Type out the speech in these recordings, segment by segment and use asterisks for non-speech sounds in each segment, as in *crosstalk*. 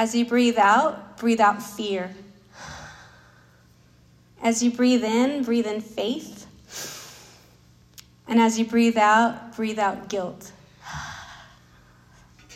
As you breathe out, breathe out fear. As you breathe in, breathe in faith. And as you breathe out, breathe out guilt.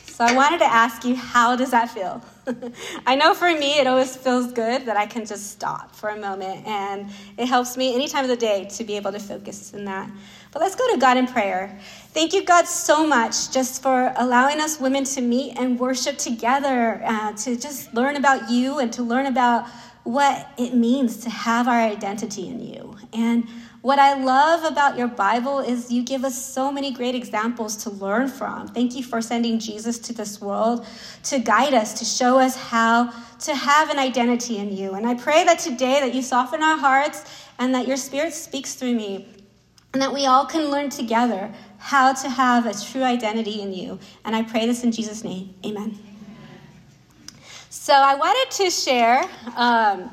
So I wanted to ask you, how does that feel? *laughs* I know for me, it always feels good that I can just stop for a moment, and it helps me any time of the day to be able to focus in that. But let's go to God in prayer. Thank you, God, so much just for allowing us women to meet and worship together, uh, to just learn about you and to learn about what it means to have our identity in you. And what I love about your Bible is you give us so many great examples to learn from. Thank you for sending Jesus to this world to guide us, to show us how to have an identity in you. And I pray that today that you soften our hearts and that your spirit speaks through me and that we all can learn together how to have a true identity in you. And I pray this in Jesus' name. Amen. So I wanted to share, um,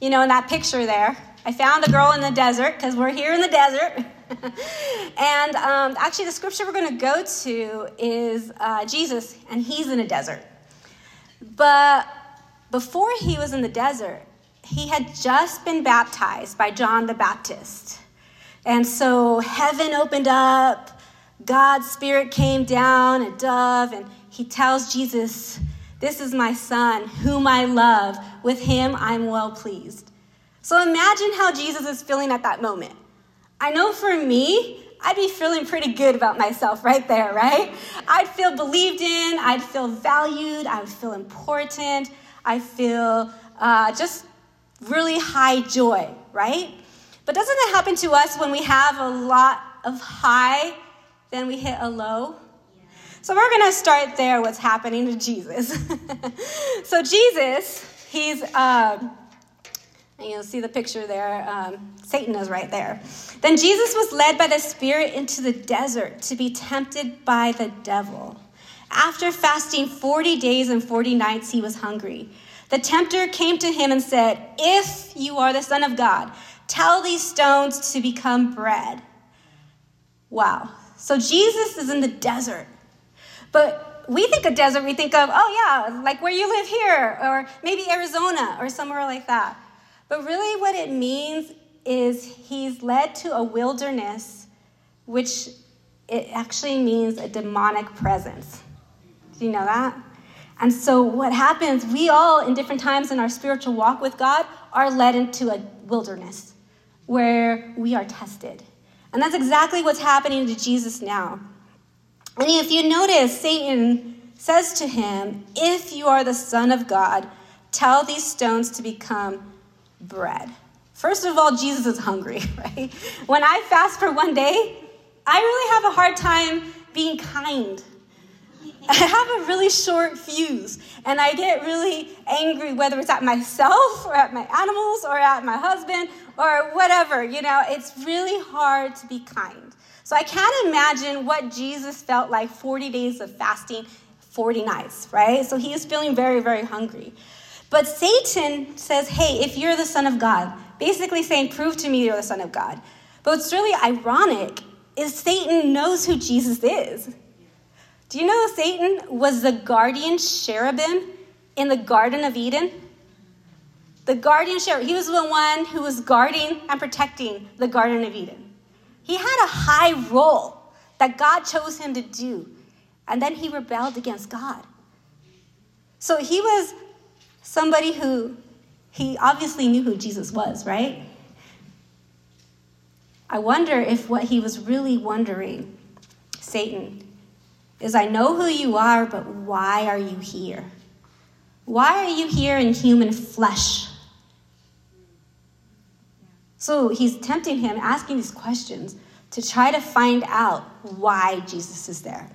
you know, in that picture there, I found a girl in the desert because we're here in the desert. *laughs* and um, actually, the scripture we're going to go to is uh, Jesus, and he's in a desert. But before he was in the desert, he had just been baptized by John the Baptist. And so heaven opened up, God's Spirit came down, a dove, and he tells Jesus, This is my son, whom I love. With him I'm well pleased. So imagine how Jesus is feeling at that moment. I know for me, I'd be feeling pretty good about myself right there, right? I'd feel believed in, I'd feel valued, I would feel important, I feel uh, just really high joy, right? But doesn't that happen to us when we have a lot of high, then we hit a low? So we're going to start there, what's happening to Jesus. *laughs* so Jesus, he's. Um, and you'll see the picture there. Um, Satan is right there. Then Jesus was led by the Spirit into the desert to be tempted by the devil. After fasting 40 days and 40 nights, he was hungry. The tempter came to him and said, If you are the Son of God, tell these stones to become bread. Wow. So Jesus is in the desert. But we think of desert, we think of, oh, yeah, like where you live here, or maybe Arizona, or somewhere like that. But really, what it means is he's led to a wilderness, which it actually means a demonic presence. Do you know that? And so, what happens, we all, in different times in our spiritual walk with God, are led into a wilderness where we are tested. And that's exactly what's happening to Jesus now. And if you notice, Satan says to him, If you are the Son of God, tell these stones to become bread. First of all, Jesus is hungry, *laughs* right? When I fast for one day, I really have a hard time being kind. I have a really short fuse, and I get really angry whether it's at myself or at my animals or at my husband or whatever. You know, it's really hard to be kind. So I can't imagine what Jesus felt like 40 days of fasting, 40 nights, right? So he is feeling very, very hungry. But Satan says, hey, if you're the Son of God, basically saying, prove to me you're the Son of God. But what's really ironic is Satan knows who Jesus is. Do you know Satan was the guardian cherubim in the Garden of Eden? The guardian cherub, he was the one who was guarding and protecting the Garden of Eden. He had a high role that God chose him to do, and then he rebelled against God. So he was somebody who he obviously knew who Jesus was, right? I wonder if what he was really wondering, Satan, is I know who you are, but why are you here? Why are you here in human flesh? So he's tempting him, asking these questions to try to find out why Jesus is there.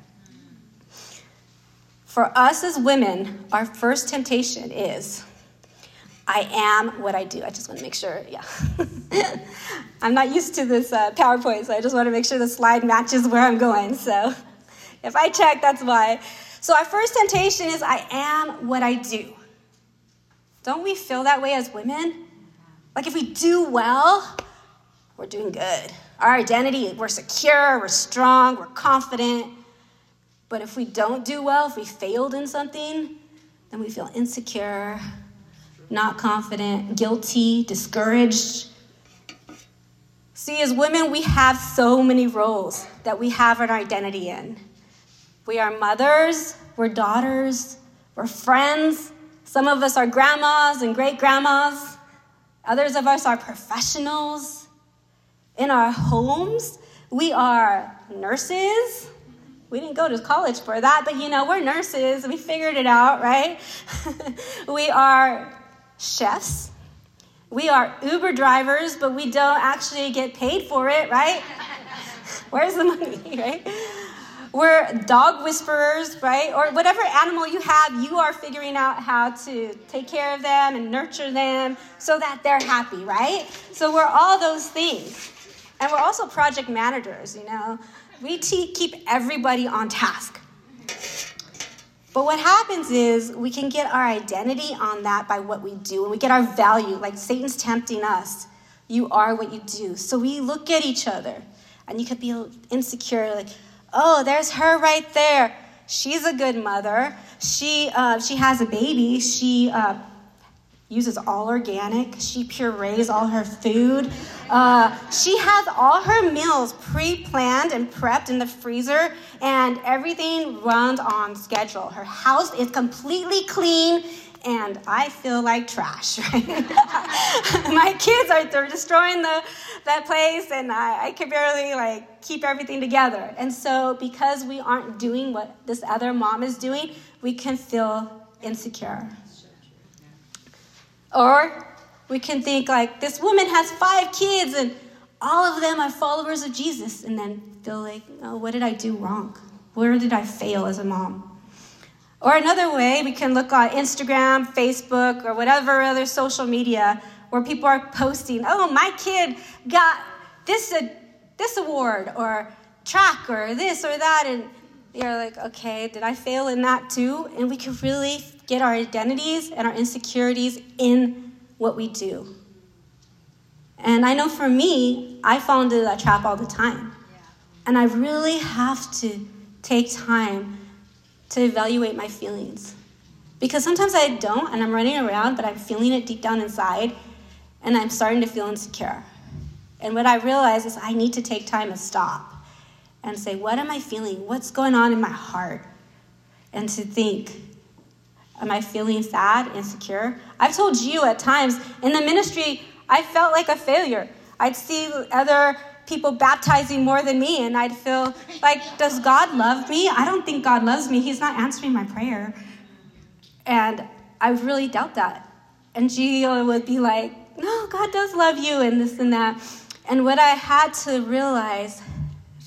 For us as women, our first temptation is I am what I do. I just want to make sure, yeah. *laughs* I'm not used to this uh, PowerPoint, so I just want to make sure the slide matches where I'm going. So if I check, that's why. So our first temptation is I am what I do. Don't we feel that way as women? Like if we do well, we're doing good. Our identity, we're secure, we're strong, we're confident. But if we don't do well, if we failed in something, then we feel insecure, not confident, guilty, discouraged. See, as women, we have so many roles that we have an identity in. We are mothers, we're daughters, we're friends. Some of us are grandmas and great grandmas. Others of us are professionals. In our homes, we are nurses. We didn't go to college for that, but you know, we're nurses. We figured it out, right? *laughs* we are chefs. We are Uber drivers, but we don't actually get paid for it, right? *laughs* Where's the money, *laughs* right? We're dog whisperers, right? Or whatever animal you have, you are figuring out how to take care of them and nurture them so that they're happy, right? So we're all those things. And we're also project managers, you know. We keep everybody on task. But what happens is we can get our identity on that by what we do, and we get our value. Like Satan's tempting us. You are what you do. So we look at each other, and you could be insecure, like, oh, there's her right there. She's a good mother. She uh, she has a baby. She uh, uses all organic. She purees all her food. Uh, she has all her meals pre planned and prepped in the freezer, and everything runs on schedule. Her house is completely clean, and I feel like trash, *laughs* right? My kids are they're destroying the, that place, and I, I can barely like keep everything together. And so, because we aren't doing what this other mom is doing, we can feel insecure. Or we can think like this woman has five kids and all of them are followers of Jesus, and then feel like, oh, what did I do wrong? Where did I fail as a mom? Or another way, we can look on Instagram, Facebook, or whatever other social media where people are posting, oh, my kid got this, uh, this award, or track, or this or that. And you're like, okay, did I fail in that too? And we can really get our identities and our insecurities in what we do. And I know for me, I fall into that trap all the time. And I really have to take time to evaluate my feelings. Because sometimes I don't, and I'm running around, but I'm feeling it deep down inside, and I'm starting to feel insecure. And what I realize is I need to take time to stop and say, What am I feeling? What's going on in my heart? And to think, Am I feeling sad, insecure? I've told you at times in the ministry, I felt like a failure. I'd see other people baptizing more than me, and I'd feel like, does God love me? I don't think God loves me. He's not answering my prayer. And I really doubt that. And Gio would be like, no, God does love you, and this and that. And what I had to realize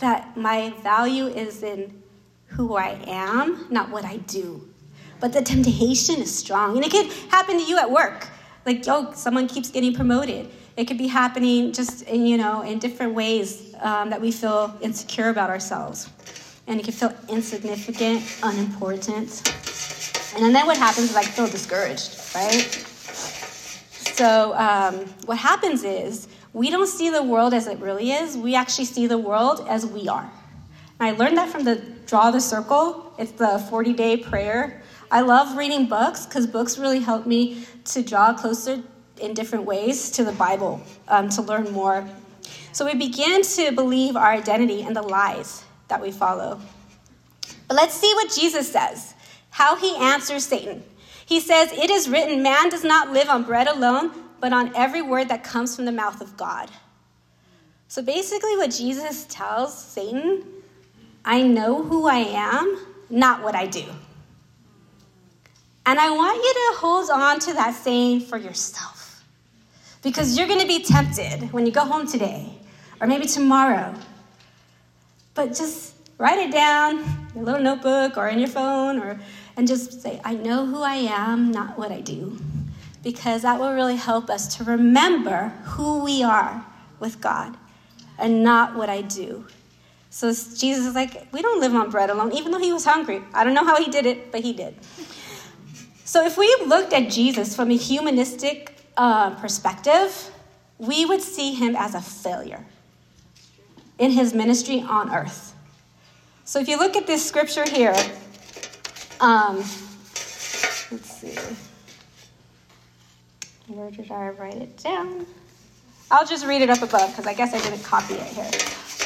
that my value is in who I am, not what I do. But the temptation is strong. And it could happen to you at work. Like, yo, someone keeps getting promoted. It could be happening just, in, you know, in different ways um, that we feel insecure about ourselves. And it can feel insignificant, unimportant. And then what happens is I feel discouraged, right? So um, what happens is we don't see the world as it really is. We actually see the world as we are. And I learned that from the Draw the Circle. It's the 40 day prayer I love reading books because books really help me to draw closer in different ways to the Bible um, to learn more. So we begin to believe our identity and the lies that we follow. But let's see what Jesus says, how he answers Satan. He says, It is written, man does not live on bread alone, but on every word that comes from the mouth of God. So basically, what Jesus tells Satan, I know who I am, not what I do. And I want you to hold on to that saying for yourself. Because you're going to be tempted when you go home today, or maybe tomorrow. But just write it down in a little notebook or in your phone, or, and just say, I know who I am, not what I do. Because that will really help us to remember who we are with God and not what I do. So Jesus is like, we don't live on bread alone, even though he was hungry. I don't know how he did it, but he did. So, if we looked at Jesus from a humanistic uh, perspective, we would see him as a failure in his ministry on earth. So, if you look at this scripture here, um, Let's see. Where did I write it down? I'll just read it up above because I guess I didn't copy it here.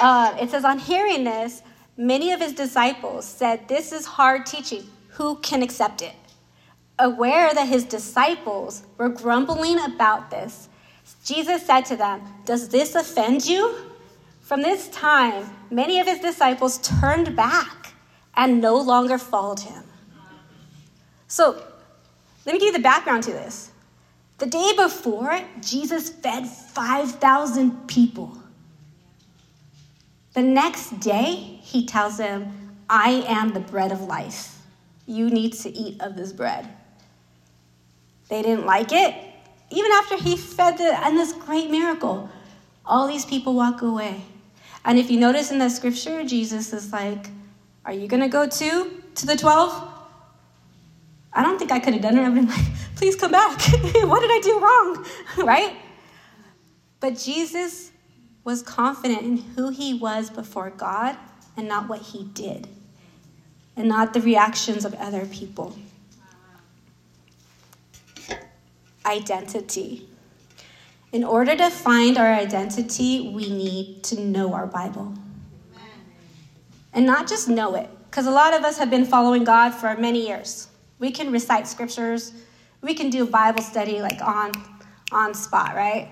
Uh, it says, On hearing this, many of his disciples said, This is hard teaching. Who can accept it? Aware that his disciples were grumbling about this, Jesus said to them, Does this offend you? From this time, many of his disciples turned back and no longer followed him. So, let me give you the background to this. The day before, Jesus fed 5,000 people. The next day, he tells them, I am the bread of life. You need to eat of this bread. They didn't like it. Even after he fed them and this great miracle, all these people walk away. And if you notice in the scripture, Jesus is like, Are you going to go too to the 12? I don't think I could have done it. I've been like, *laughs* Please come back. *laughs* what did I do wrong? *laughs* right? But Jesus was confident in who he was before God and not what he did, and not the reactions of other people. Identity. In order to find our identity, we need to know our Bible. And not just know it, because a lot of us have been following God for many years. We can recite scriptures, we can do Bible study like on on spot, right?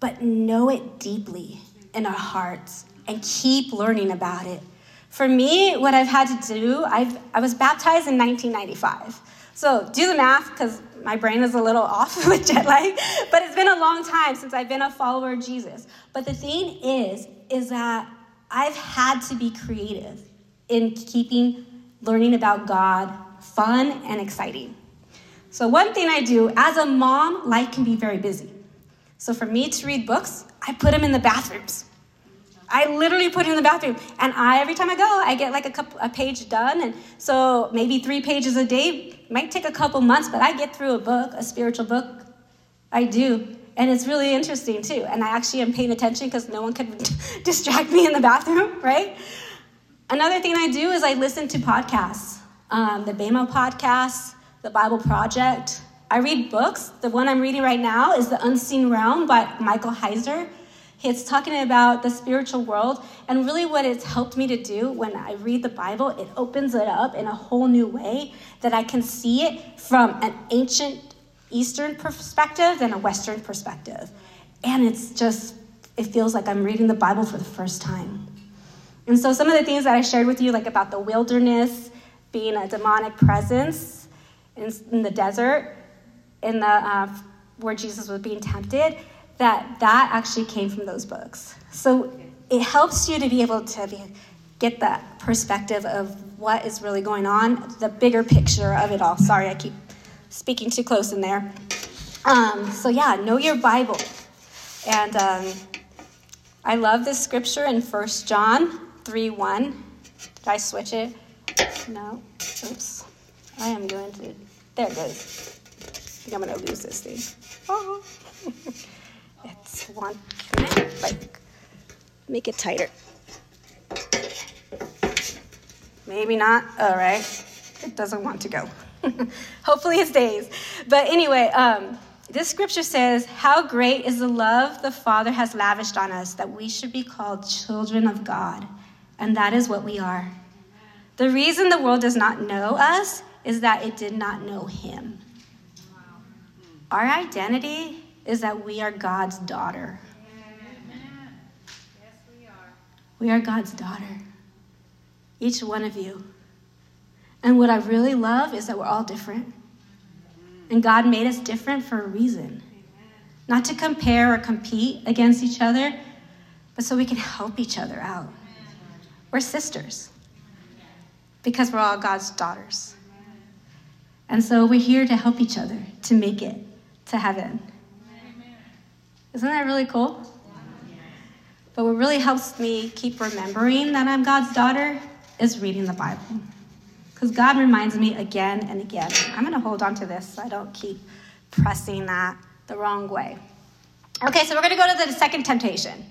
But know it deeply in our hearts and keep learning about it. For me, what I've had to do, I've, I was baptized in 1995. So do the math because my brain is a little *laughs* off with jet lag, but it's been a long time since I've been a follower of Jesus. But the thing is, is that I've had to be creative in keeping learning about God fun and exciting. So, one thing I do as a mom, life can be very busy. So, for me to read books, I put them in the bathrooms. I literally put it in the bathroom, and I every time I go, I get like a couple, a page done, and so maybe three pages a day might take a couple months, but I get through a book, a spiritual book. I do, and it's really interesting too. And I actually am paying attention because no one could *laughs* distract me in the bathroom, *laughs* right? Another thing I do is I listen to podcasts, um, the Bema podcast, the Bible Project. I read books. The one I'm reading right now is The Unseen Realm by Michael Heiser. It's talking about the spiritual world, and really what it's helped me to do when I read the Bible, it opens it up in a whole new way that I can see it from an ancient Eastern perspective and a Western perspective. And it's just, it feels like I'm reading the Bible for the first time. And so, some of the things that I shared with you, like about the wilderness being a demonic presence in, in the desert, in the uh, where Jesus was being tempted, that that actually came from those books. So it helps you to be able to be, get that perspective of what is really going on, the bigger picture of it all. Sorry, I keep speaking too close in there. Um, so yeah, know your Bible, and um, I love this scripture in 1 John 3 1. Did I switch it? No. Oops. I am going to. There it goes. I think I'm going to lose this thing. Oh. *laughs* it's one. Like, make it tighter. Maybe not. All right. It doesn't want to go. *laughs* Hopefully it stays. But anyway, um, this scripture says, How great is the love the Father has lavished on us that we should be called children of God. And that is what we are. The reason the world does not know us is that it did not know Him. Our identity is that we are God's daughter. We are God's daughter. Each one of you. And what I really love is that we're all different. And God made us different for a reason. Not to compare or compete against each other, but so we can help each other out. We're sisters because we're all God's daughters. And so we're here to help each other to make it to heaven. Isn't that really cool? But what really helps me keep remembering that I'm God's daughter is reading the Bible. Because God reminds me again and again. I'm going to hold on to this so I don't keep pressing that the wrong way. Okay, so we're going to go to the second temptation.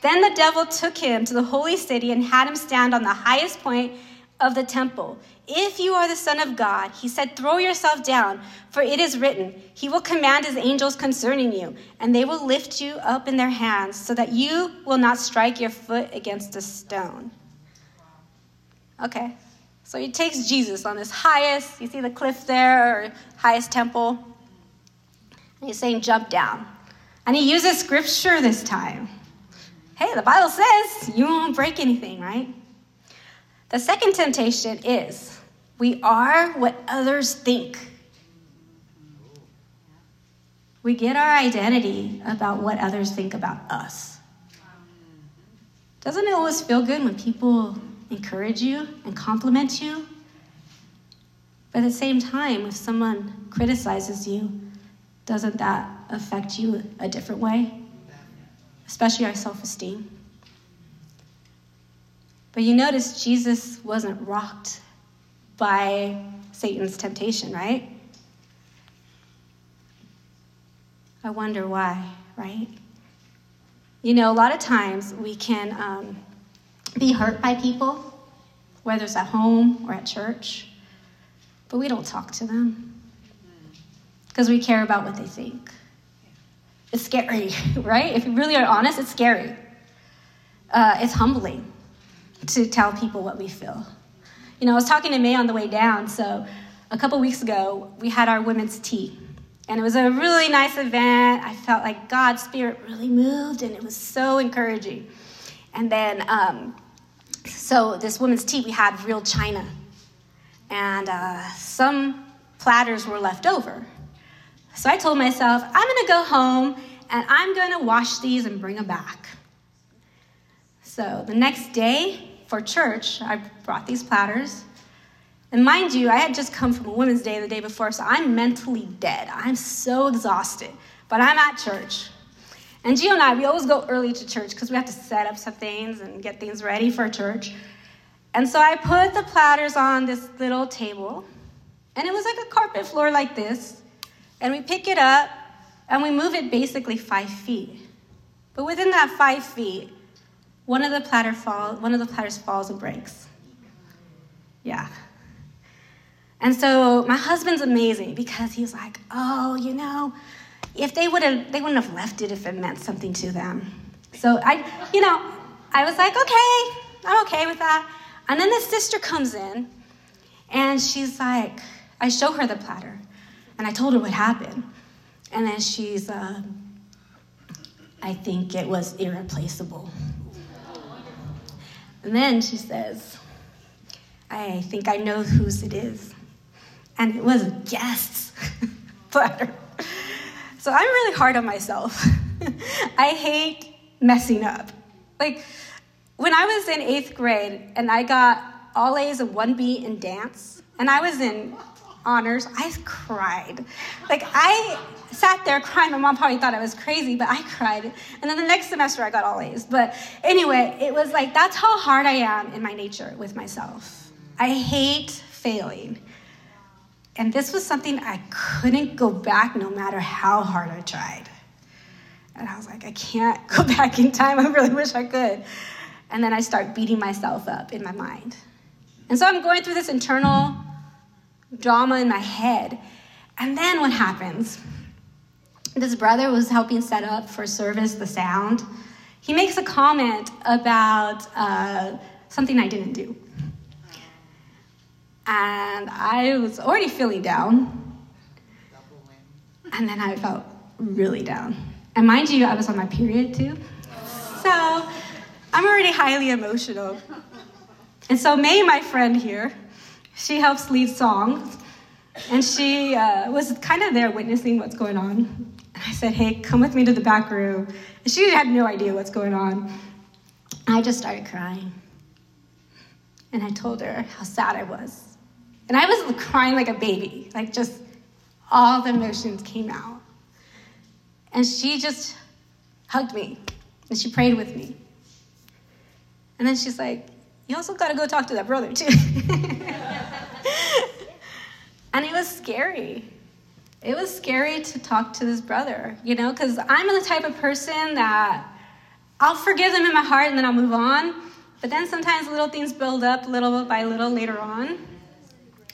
Then the devil took him to the holy city and had him stand on the highest point of the temple. If you are the Son of God, he said, throw yourself down, for it is written, He will command His angels concerning you, and they will lift you up in their hands, so that you will not strike your foot against a stone. Okay, so he takes Jesus on this highest, you see the cliff there, or highest temple, and he's saying, jump down. And he uses scripture this time. Hey, the Bible says you won't break anything, right? The second temptation is we are what others think. We get our identity about what others think about us. Doesn't it always feel good when people encourage you and compliment you? But at the same time, if someone criticizes you, doesn't that affect you a different way? Especially our self esteem. But you notice Jesus wasn't rocked by Satan's temptation, right? I wonder why, right? You know, a lot of times we can um, be hurt by people, whether it's at home or at church, but we don't talk to them because we care about what they think. It's scary, *laughs* right? If you really are honest, it's scary. Uh, it's humbling to tell people what we feel. You know, I was talking to May on the way down, so a couple weeks ago, we had our women's tea. And it was a really nice event. I felt like God's Spirit really moved, and it was so encouraging. And then, um, so this women's tea, we had real china. And uh, some platters were left over. So I told myself, I'm to go home and I'm to wash these and bring them back. So the next day, for church, I brought these platters. And mind you, I had just come from a Women's Day the day before, so I'm mentally dead. I'm so exhausted. But I'm at church. And Gio and I, we always go early to church because we have to set up some things and get things ready for church. And so I put the platters on this little table, and it was like a carpet floor like this. And we pick it up, and we move it basically five feet. But within that five feet, one of the platter fall, one of the platters falls and breaks. Yeah. And so my husband's amazing because he's like, oh, you know, if they would have, they wouldn't have left it if it meant something to them. So I, you know, I was like, okay, I'm okay with that. And then the sister comes in, and she's like, I show her the platter, and I told her what happened, and then she's, uh, I think it was irreplaceable. And then she says, I think I know whose it is. And it was guest's *laughs* platter. So I'm really hard on myself. *laughs* I hate messing up. Like, when I was in eighth grade and I got all A's and one B in dance, and I was in honors, I cried. Like, I sat there crying. My mom probably thought I was crazy, but I cried. And then the next semester, I got all A's. But anyway, it was like that's how hard I am in my nature with myself. I hate failing. And this was something I couldn't go back no matter how hard I tried. And I was like, I can't *laughs* go back in time. I really wish I could. And then I start beating myself up in my mind. And so I'm going through this internal drama in my head. And then what happens? this brother was helping set up for service the sound. He makes a comment about uh, something I didn't do. And I was already feeling down. And then I felt really down. And mind you, I was on my period too. So I'm already highly emotional. And so May, my friend here, she helps lead songs. And she uh, was kind of there witnessing what's going on. And I said, Hey, come with me to the back room. And she had no idea what's going on. I just started crying. And I told her how sad I was. And I was crying like a baby, like just all the emotions came out. And she just hugged me and she prayed with me. And then she's like, You also got to go talk to that brother, too. *laughs* and it was scary it was scary to talk to this brother, you know, because I'm the type of person that I'll forgive them in my heart and then I'll move on. But then sometimes little things build up little by little later on.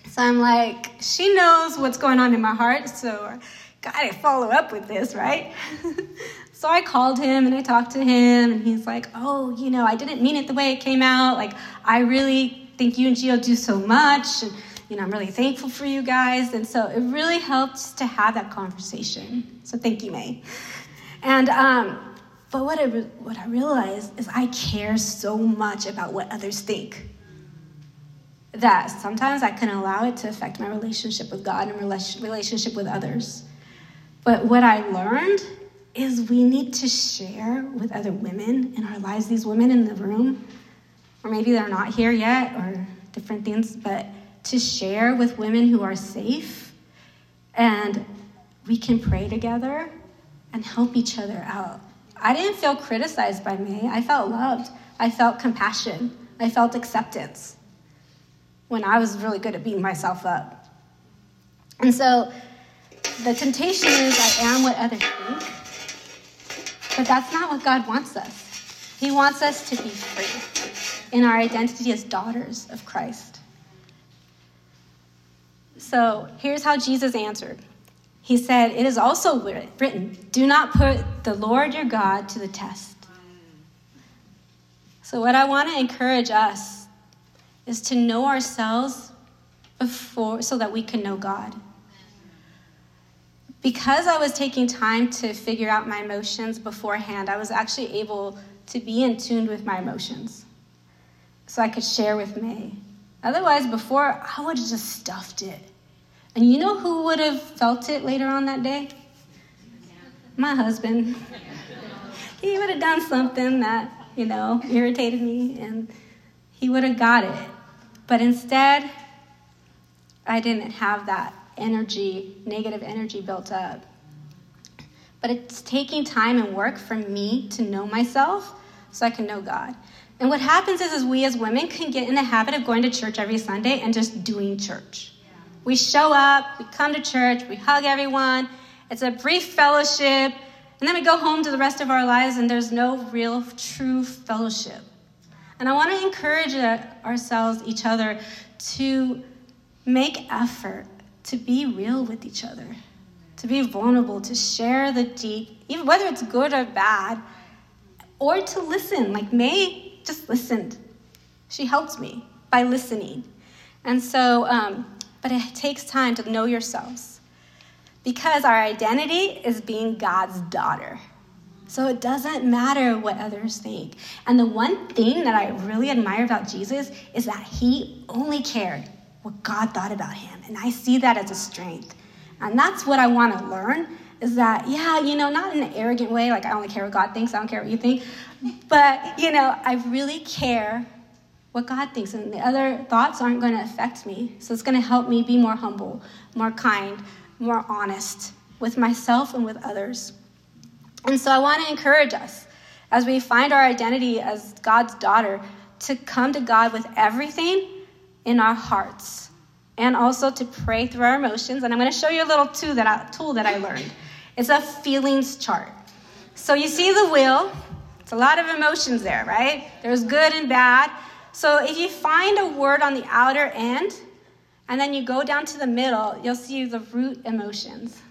So I'm like, she knows what's going on in my heart, so gotta follow up with this, right? *laughs* so I called him and I talked to him, and he's like, oh, you know, I didn't mean it the way it came out. Like, I really think you and Gio do so much. And, you know, I'm really thankful for you guys. And so it really helped to have that conversation. So thank you, May. And, um, but what I, re- what I realized is I care so much about what others think that sometimes I can allow it to affect my relationship with God and relationship with others. But what I learned is we need to share with other women in our lives, these women in the room, or maybe they're not here yet, or different things, but to share with women who are safe. And we can pray together and help each other out. I didn't feel criticized by May. I felt loved. I felt compassion. I felt acceptance when I was really good at beating myself up. And so the temptation is I am what others think, but that's not what God wants us. He wants us to be free in our identity as daughters of Christ. So here's how Jesus answered. He said, It is also written, do not put the Lord your God to the test. So, what I want to encourage us is to know ourselves before so that we can know God. Because I was taking time to figure out my emotions beforehand, I was actually able to be in tune with my emotions so I could share with May. Otherwise, before, I would have just stuffed it. And you know who would have felt it later on that day? My husband. he would have done something that, you know, irritated me, and he would have got it. But instead, I didn't have that energy, negative energy built up. But it's taking time and work for me to know myself so I can know God. And what happens is, is we as women can get in the habit of going to church every Sunday and just doing church. We show up, we come to church, we hug everyone. It's a brief fellowship, and then we go home to the rest of our lives, and there's no real, true fellowship. And I want to encourage ourselves, each other, to make effort to be real with each other, to be vulnerable, to share the deep, even whether it's good or bad, or to listen. Like May just listened. She helped me by listening. And so, um, but it takes time to know yourselves because our identity is being God's daughter. So it doesn't matter what others think. And the one thing that I really admire about Jesus is that he only cared what God thought about him. And I see that as a strength. And that's what I want to learn is that, yeah, you know, not in an arrogant way, like I only care what God thinks, I don't care what you think. But, you know, I really care what God thinks, and the other thoughts aren't going to affect me. So it's going to help me be more humble, more kind, more honest with myself and with others. And so I want to encourage us as we find our identity as God's daughter to come to God with everything in our hearts and also to pray through our emotions. And I'm going to show you a little tool that I, tool that I learned. It's a feelings chart. So you see the wheel, it's a lot of emotions there, right? There's good and bad. So if you find a word on the outer end and then you go down to the middle, you'll see the root emotions.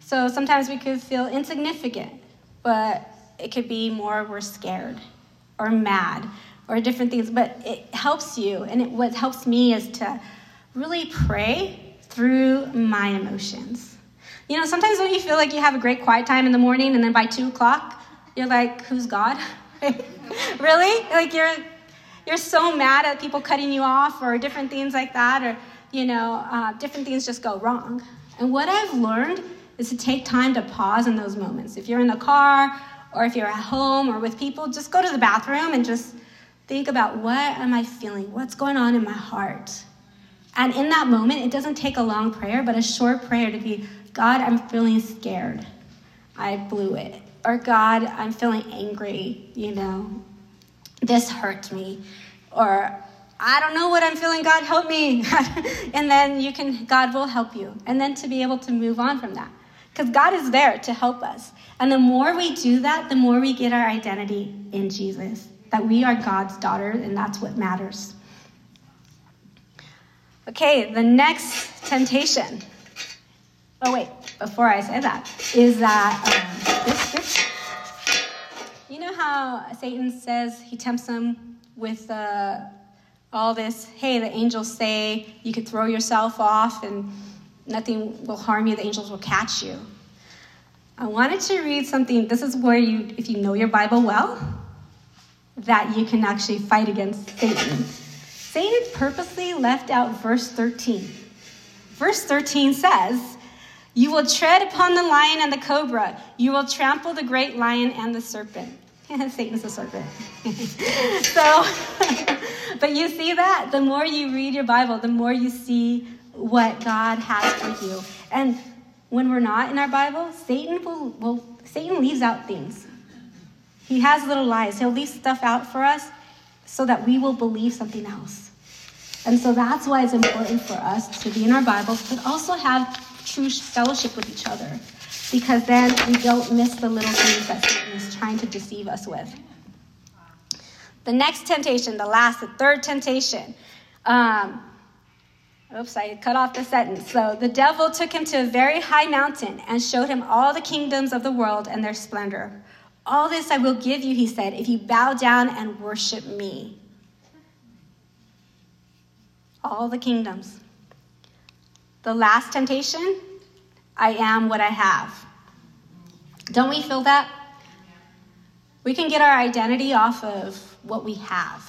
So sometimes we could feel insignificant, but it could be more we're scared or mad or different things. But it helps you, and it, what helps me is to really pray through my emotions. You know, sometimes when you feel like you have a great quiet time in the morning, and then by two o'clock, you're like, "Who's God?" *laughs* really? Like you're you're so mad at people cutting you off or different things like that, or, you know, uh, different things just go wrong. And what I've learned is to take time to pause in those moments. If you're in the car or if you're at home or with people, just go to the bathroom and just think about what am I feeling? What's going on in my heart? And in that moment, it doesn't take a long prayer, but a short prayer to be God, I'm feeling scared. I blew it. Or God, I'm feeling angry, you know, this hurt me, or I don't know what I'm feeling, God help me. *laughs* and then you can, God will help you. And then to be able to move on from that. Because God is there to help us. And the more we do that, the more we get our identity in Jesus. that we are God's daughter, and that's what matters. Okay, the next temptation. Oh, wait, before I say that, is that um, this scripture. You know how Satan says he tempts them with uh, all this, hey, the angels say you could throw yourself off and nothing will harm you, the angels will catch you. I wanted to read something. This is where you, if you know your Bible well, that you can actually fight against Satan. Satan purposely left out verse 13. Verse 13 says, You will tread upon the lion and the cobra, you will trample the great lion and the serpent. *laughs* Satan's a serpent. *laughs* so, *laughs* but you see that? The more you read your Bible, the more you see what God has for you. And when we're not in our Bible, Satan will, will Satan leaves out things. He has little lies. He'll leave stuff out for us so that we will believe something else. And so that's why it's important for us to be in our Bibles, but also have true fellowship with each other. Because then we don't miss the little things that Satan is trying to deceive us with. The next temptation, the last, the third temptation. Um, Oops, I cut off the sentence. So the devil took him to a very high mountain and showed him all the kingdoms of the world and their splendor. All this I will give you, he said, if you bow down and worship me. All the kingdoms. The last temptation I am what I have. Don't we feel that? We can get our identity off of what we have.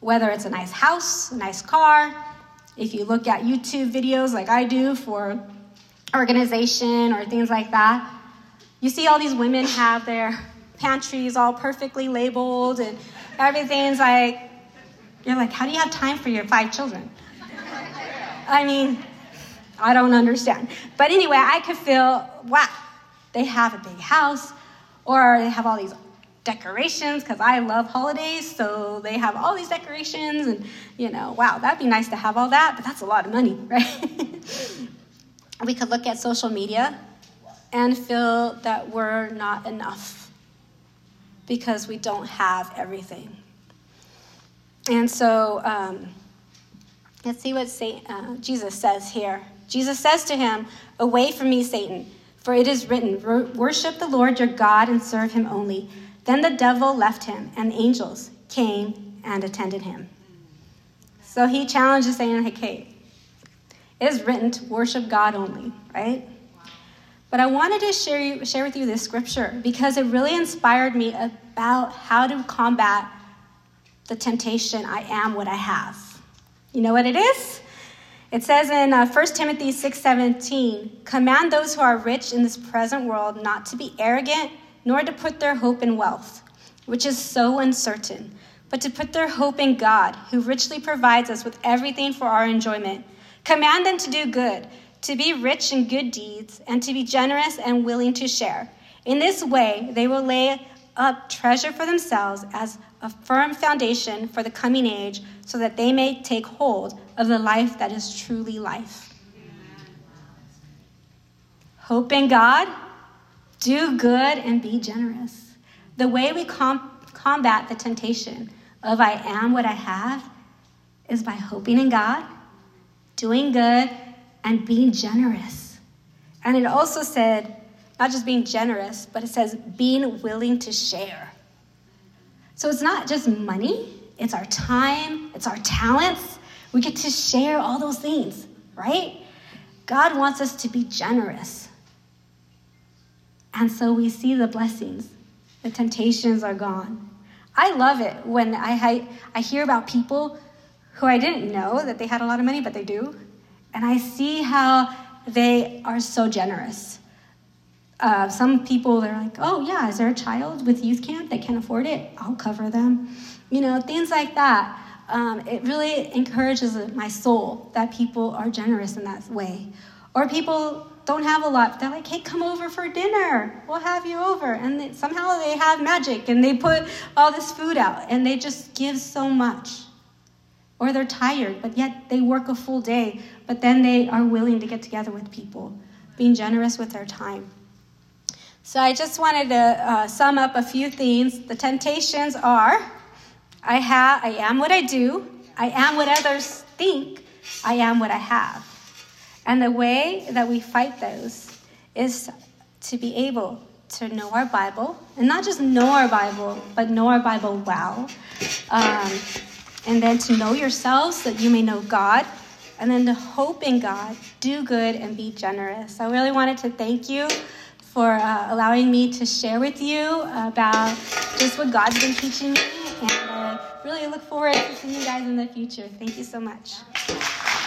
Whether it's a nice house, a nice car, if you look at YouTube videos like I do for organization or things like that, you see all these women have their pantries all perfectly labeled and everything's like, you're like, how do you have time for your five children? I mean, I don't understand. But anyway, I could feel, wow, they have a big house, or they have all these decorations because I love holidays, so they have all these decorations, and you know, wow, that'd be nice to have all that, but that's a lot of money, *laughs* right? we could look at social media and feel that we're not enough because we don't have everything. And so, um, let's see what Saint, uh, Jesus says here. Jesus says to him, Away from me, Satan, for it is written, Worship the Lord your God and serve him only. Then the devil left him, and angels came and attended him. So he challenges saying, Hey, it is written to worship God only, right? But I wanted to share, you, share with you this scripture because it really inspired me about how to combat the temptation I am what I have. You know what it is? It says in uh, 1 Timothy 6:17, "Command those who are rich in this present world not to be arrogant, nor to put their hope in wealth, which is so uncertain, but to put their hope in God, who richly provides us with everything for our enjoyment. Command them to do good, to be rich in good deeds, and to be generous and willing to share. In this way, they will lay up treasure for themselves as a firm foundation for the coming age, so that they may take hold of the life that is truly life. Hope in God, do good, and be generous. The way we com- combat the temptation of I am what I have is by hoping in God, doing good, and being generous. And it also said, not just being generous, but it says being willing to share. So it's not just money, it's our time, it's our talents. We get to share all those things, right? God wants us to be generous. And so we see the blessings. The temptations are gone. I love it when I, I hear about people who I didn't know that they had a lot of money, but they do. And I see how they are so generous. Uh, some people, they're like, oh, yeah, is there a child with youth camp that can't afford it? I'll cover them. You know, things like that. Um, it really encourages my soul that people are generous in that way. Or people don't have a lot. They're like, hey, come over for dinner. We'll have you over. And they, somehow they have magic and they put all this food out and they just give so much. Or they're tired, but yet they work a full day, but then they are willing to get together with people, being generous with their time. So I just wanted to uh, sum up a few themes. The temptations are I have I am what I do, I am what others think, I am what I have. And the way that we fight those is to be able to know our Bible, and not just know our Bible, but know our Bible well. Um, and then to know yourselves so that you may know God, and then to hope in God, do good, and be generous. I really wanted to thank you for uh, allowing me to share with you about just what God's been teaching me. And really look forward to seeing you guys in the future. Thank you so much.